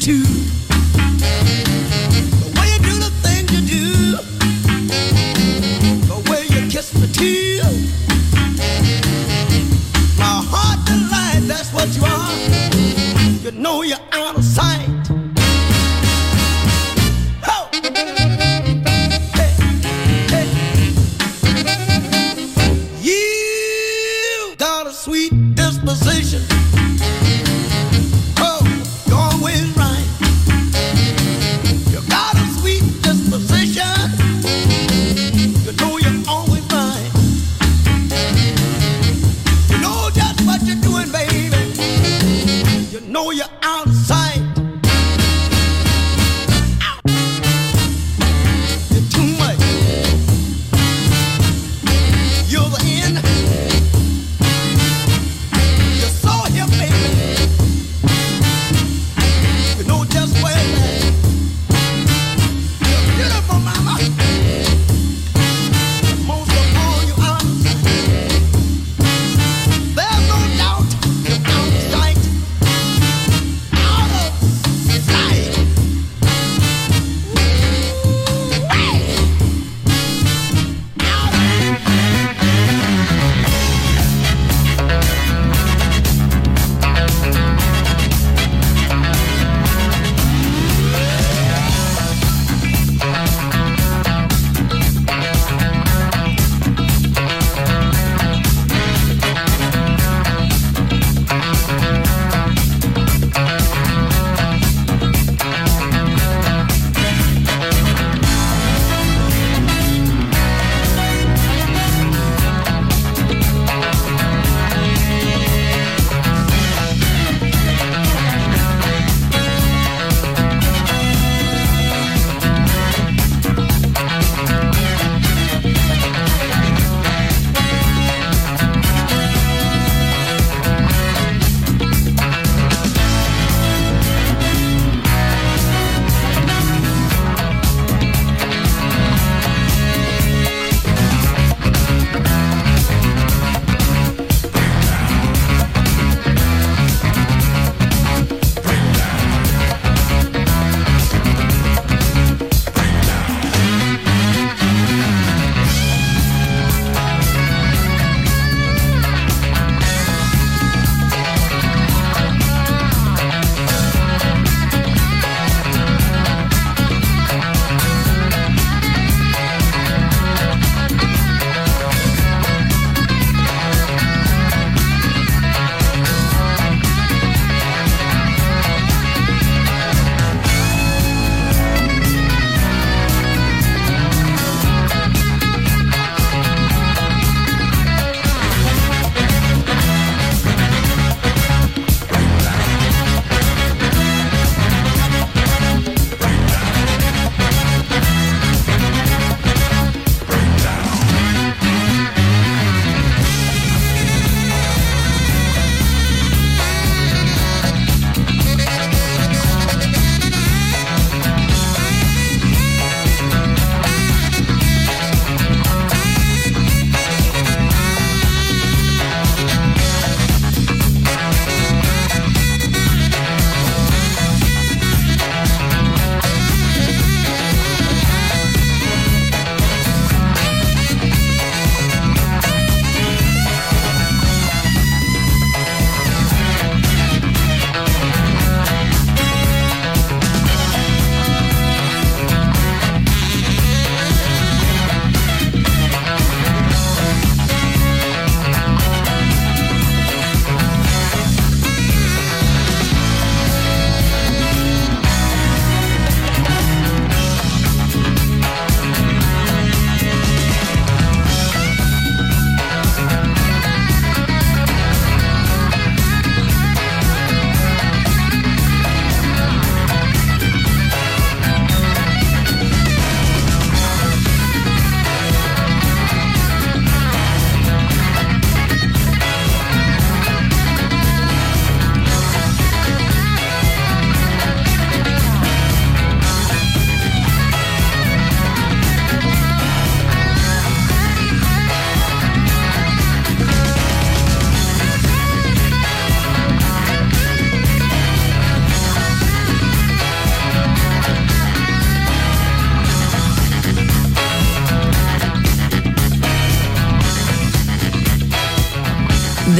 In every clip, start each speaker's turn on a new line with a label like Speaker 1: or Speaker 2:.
Speaker 1: Too,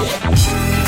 Speaker 2: You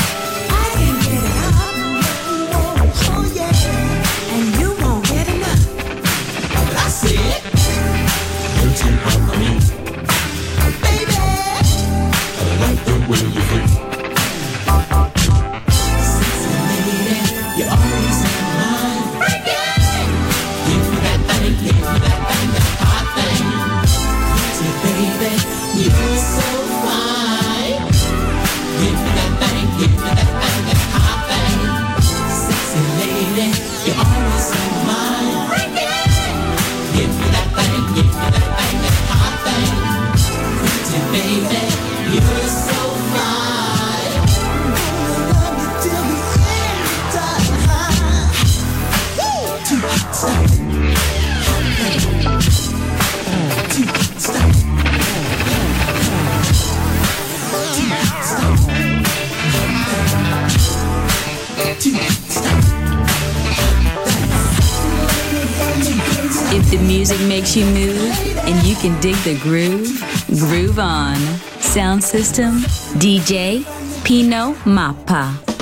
Speaker 3: system, DJ Pino Mappa.